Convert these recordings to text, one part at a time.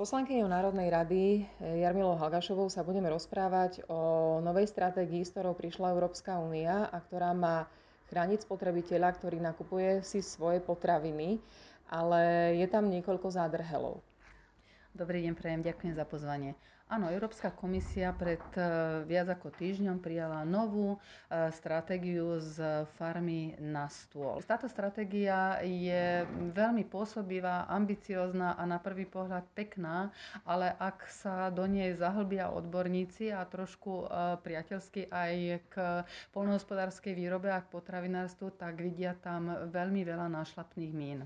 poslankyňou Národnej rady eh, Jarmilou Halgašovou sa budeme rozprávať o novej stratégii, s ktorou prišla Európska únia a ktorá má chrániť spotrebiteľa, ktorý nakupuje si svoje potraviny, ale je tam niekoľko zádrhelov. Dobrý deň, prejem, ďakujem za pozvanie. Áno, Európska komisia pred e, viac ako týždňom prijala novú e, stratégiu z farmy na stôl. Táto stratégia je veľmi pôsobivá, ambiciozná a na prvý pohľad pekná, ale ak sa do nej zahlbia odborníci a trošku e, priateľsky aj k polnohospodárskej výrobe a k potravinárstvu, tak vidia tam veľmi veľa nášlapných mín.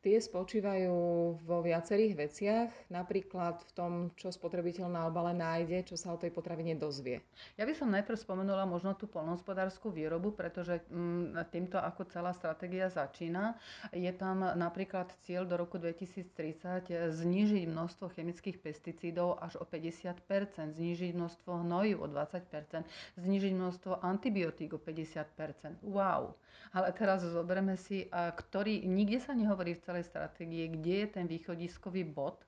Tie spočívajú vo viacerých veciach, napríklad v tom, čo spotrebiteľ na obale nájde, čo sa o tej potravine dozvie. Ja by som najprv spomenula možno tú polnohospodárskú výrobu, pretože mm, týmto ako celá stratégia začína. Je tam napríklad cieľ do roku 2030 znižiť množstvo chemických pesticídov až o 50% znižiť množstvo hnoju o 20% znižiť množstvo antibiotík o 50% Wow! Ale teraz zoberme si, ktorý nikde sa nehovorí v celej stratégie, kde je ten východiskový bod,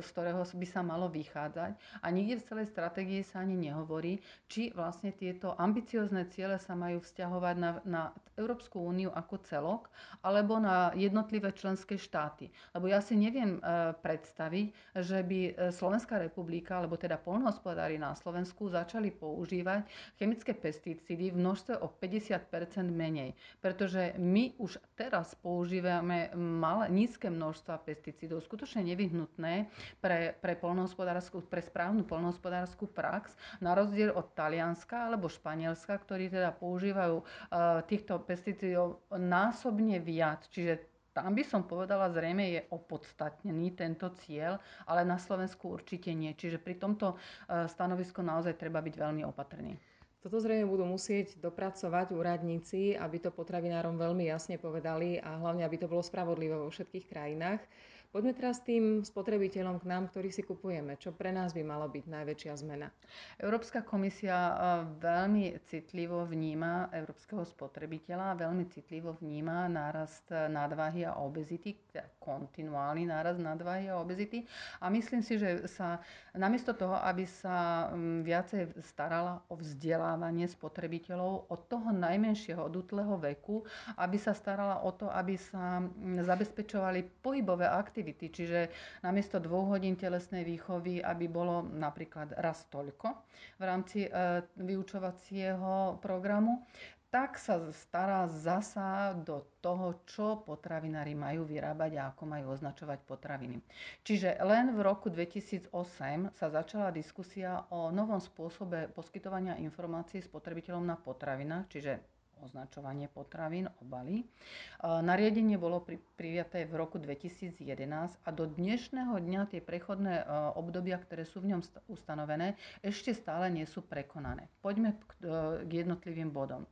z ktorého by sa malo vychádzať. A nikde v celej stratégii sa ani nehovorí, či vlastne tieto ambiciozne ciele sa majú vzťahovať na, na Európsku úniu ako celok, alebo na jednotlivé členské štáty. Lebo ja si neviem e, predstaviť, že by e, Slovenská republika, alebo teda polnohospodári na Slovensku začali používať chemické pesticídy v množstve o 50% menej. Pretože my už teraz používame malé, nízke množstva pesticídov, skutočne nevyhnutné pre, pre, pre správnu polnohospodárskú prax, na rozdiel od Talianska alebo Španielska, ktorí teda používajú uh, týchto pesticídov násobne viac. Čiže tam by som povedala, zrejme je opodstatnený tento cieľ, ale na Slovensku určite nie. Čiže pri tomto uh, stanovisku naozaj treba byť veľmi opatrný. Toto zrejme budú musieť dopracovať úradníci, aby to potravinárom veľmi jasne povedali a hlavne, aby to bolo spravodlivé vo všetkých krajinách. Poďme teraz tým spotrebiteľom k nám, ktorí si kupujeme. Čo pre nás by malo byť najväčšia zmena? Európska komisia veľmi citlivo vníma európskeho spotrebiteľa, veľmi citlivo vníma nárast nadváhy a obezity, teda kontinuálny nárast nadváhy a obezity. A myslím si, že sa namiesto toho, aby sa viacej starala o vzdelávanie spotrebiteľov od toho najmenšieho, od útleho veku, aby sa starala o to, aby sa zabezpečovali pohybové aktivity, aktivity. Čiže namiesto dvoch hodín telesnej výchovy, aby bolo napríklad raz toľko v rámci e, vyučovacieho programu, tak sa stará zasa do toho, čo potravinári majú vyrábať a ako majú označovať potraviny. Čiže len v roku 2008 sa začala diskusia o novom spôsobe poskytovania informácií spotrebiteľom na potravinách, čiže označovanie potravín, obaly. Nariadenie bolo prijaté v roku 2011 a do dnešného dňa tie prechodné e, obdobia, ktoré sú v ňom ustanovené, ešte stále nie sú prekonané. Poďme k e, jednotlivým bodom.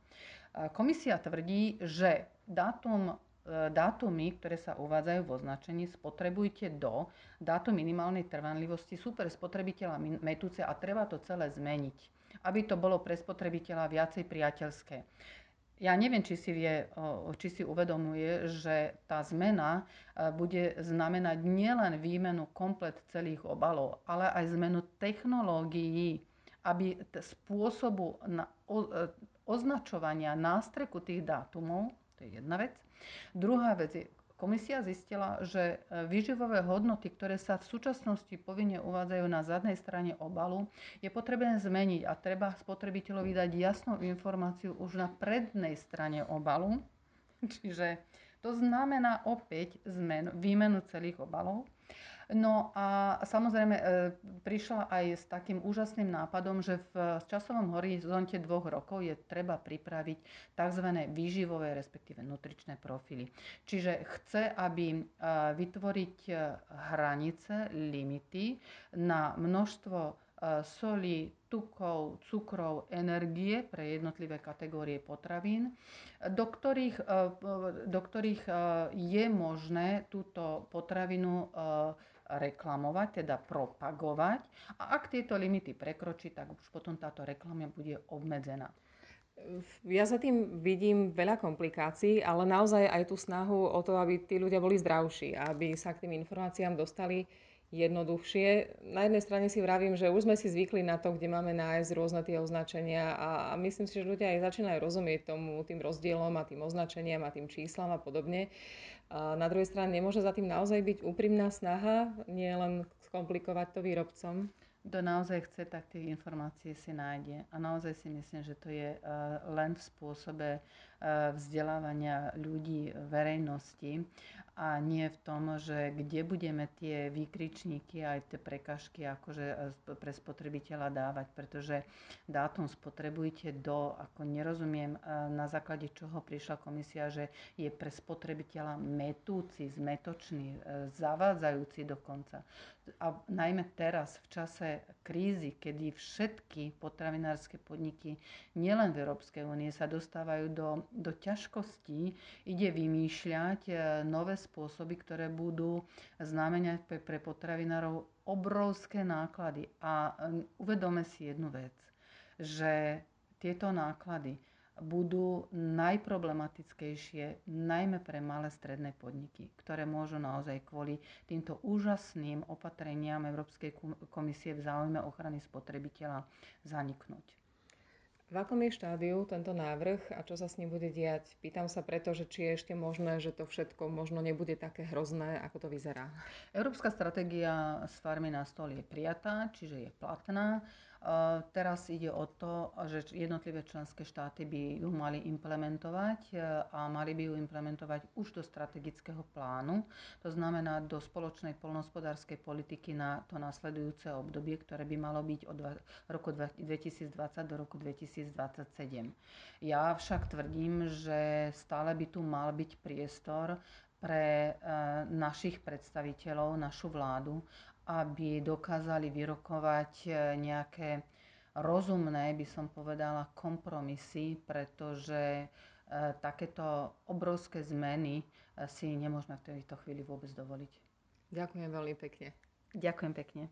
Komisia tvrdí, že dátum e, dátumy, ktoré sa uvádzajú v označení, spotrebujte do, dátum minimálnej trvanlivosti sú pre spotrebiteľa metúce a treba to celé zmeniť, aby to bolo pre spotrebiteľa viacej priateľské ja neviem, či si, vie, či si uvedomuje, že tá zmena e, bude znamenať nielen výmenu komplet celých obalov, ale aj zmenu technológií, aby spôsobu na, o, e, označovania nástreku tých dátumov, to je jedna vec. Druhá vec je Komisia zistila, že e, výživové hodnoty, ktoré sa v súčasnosti povinne uvádzajú na zadnej strane obalu, je potrebné zmeniť a treba spotrebiteľovi dať jasnú informáciu už na prednej strane obalu. Čiže to znamená opäť zmen, výmenu celých obalov. No a samozrejme e, prišla aj s takým úžasným nápadom, že v časovom horizonte dvoch rokov je treba pripraviť tzv. výživové, respektíve nutričné profily. Čiže chce, aby e, vytvoriť e, hranice, limity na množstvo soli, tukov, cukrov, energie pre jednotlivé kategórie potravín, do ktorých, do ktorých je možné túto potravinu reklamovať, teda propagovať a ak tieto limity prekročí, tak už potom táto reklama bude obmedzená. Ja za tým vidím veľa komplikácií, ale naozaj aj tú snahu o to, aby tí ľudia boli zdravší, aby sa k tým informáciám dostali jednoduchšie. Na jednej strane si vravím, že už sme si zvykli na to, kde máme nájsť rôzne tie označenia a, a myslím si, že ľudia aj začínajú rozumieť tomu, tým rozdielom a tým označeniam a tým číslam a podobne. A na druhej strane nemôže za tým naozaj byť úprimná snaha, nie len skomplikovať to výrobcom. Kto naozaj chce, tak tie informácie si nájde. A naozaj si myslím, že to je len v spôsobe vzdelávania ľudí, verejnosti a nie v tom, že kde budeme tie výkričníky aj tie prekažky akože e, pre spotrebiteľa dávať, pretože dátum spotrebujte do, ako nerozumiem, e, na základe čoho prišla komisia, že je pre spotrebiteľa metúci, zmetočný, zavádzajúci dokonca. A najmä teraz, v čase krízy, kedy všetky potravinárske podniky, nielen v Európskej únie, sa dostávajú do, do ťažkostí, ide vymýšľať nové spôsoby, ktoré budú znamenať pre, pre potravinárov obrovské náklady. A uvedome si jednu vec, že tieto náklady budú najproblematickejšie najmä pre malé stredné podniky, ktoré môžu naozaj kvôli týmto úžasným opatreniam Európskej komisie v záujme ochrany spotrebiteľa zaniknúť. V akom je štádiu tento návrh a čo sa s ním bude diať? Pýtam sa preto, že či je ešte možné, že to všetko možno nebude také hrozné, ako to vyzerá. Európska stratégia z farmy na stôl je prijatá, čiže je platná. Teraz ide o to, že jednotlivé členské štáty by ju mali implementovať e, a mali by ju implementovať už do strategického plánu. To znamená do spoločnej polnospodárskej politiky na to nasledujúce obdobie, ktoré by malo byť od roku 2020 do roku 2027. Ja však tvrdím, že stále by tu mal byť priestor pre e, našich predstaviteľov, našu vládu, aby dokázali vyrokovať e, nejaké rozumné, by som povedala, kompromisy, pretože e, takéto obrovské zmeny e, si nemôžeme v tejto chvíli vôbec dovoliť. Ďakujem veľmi pekne. Ďakujem pekne.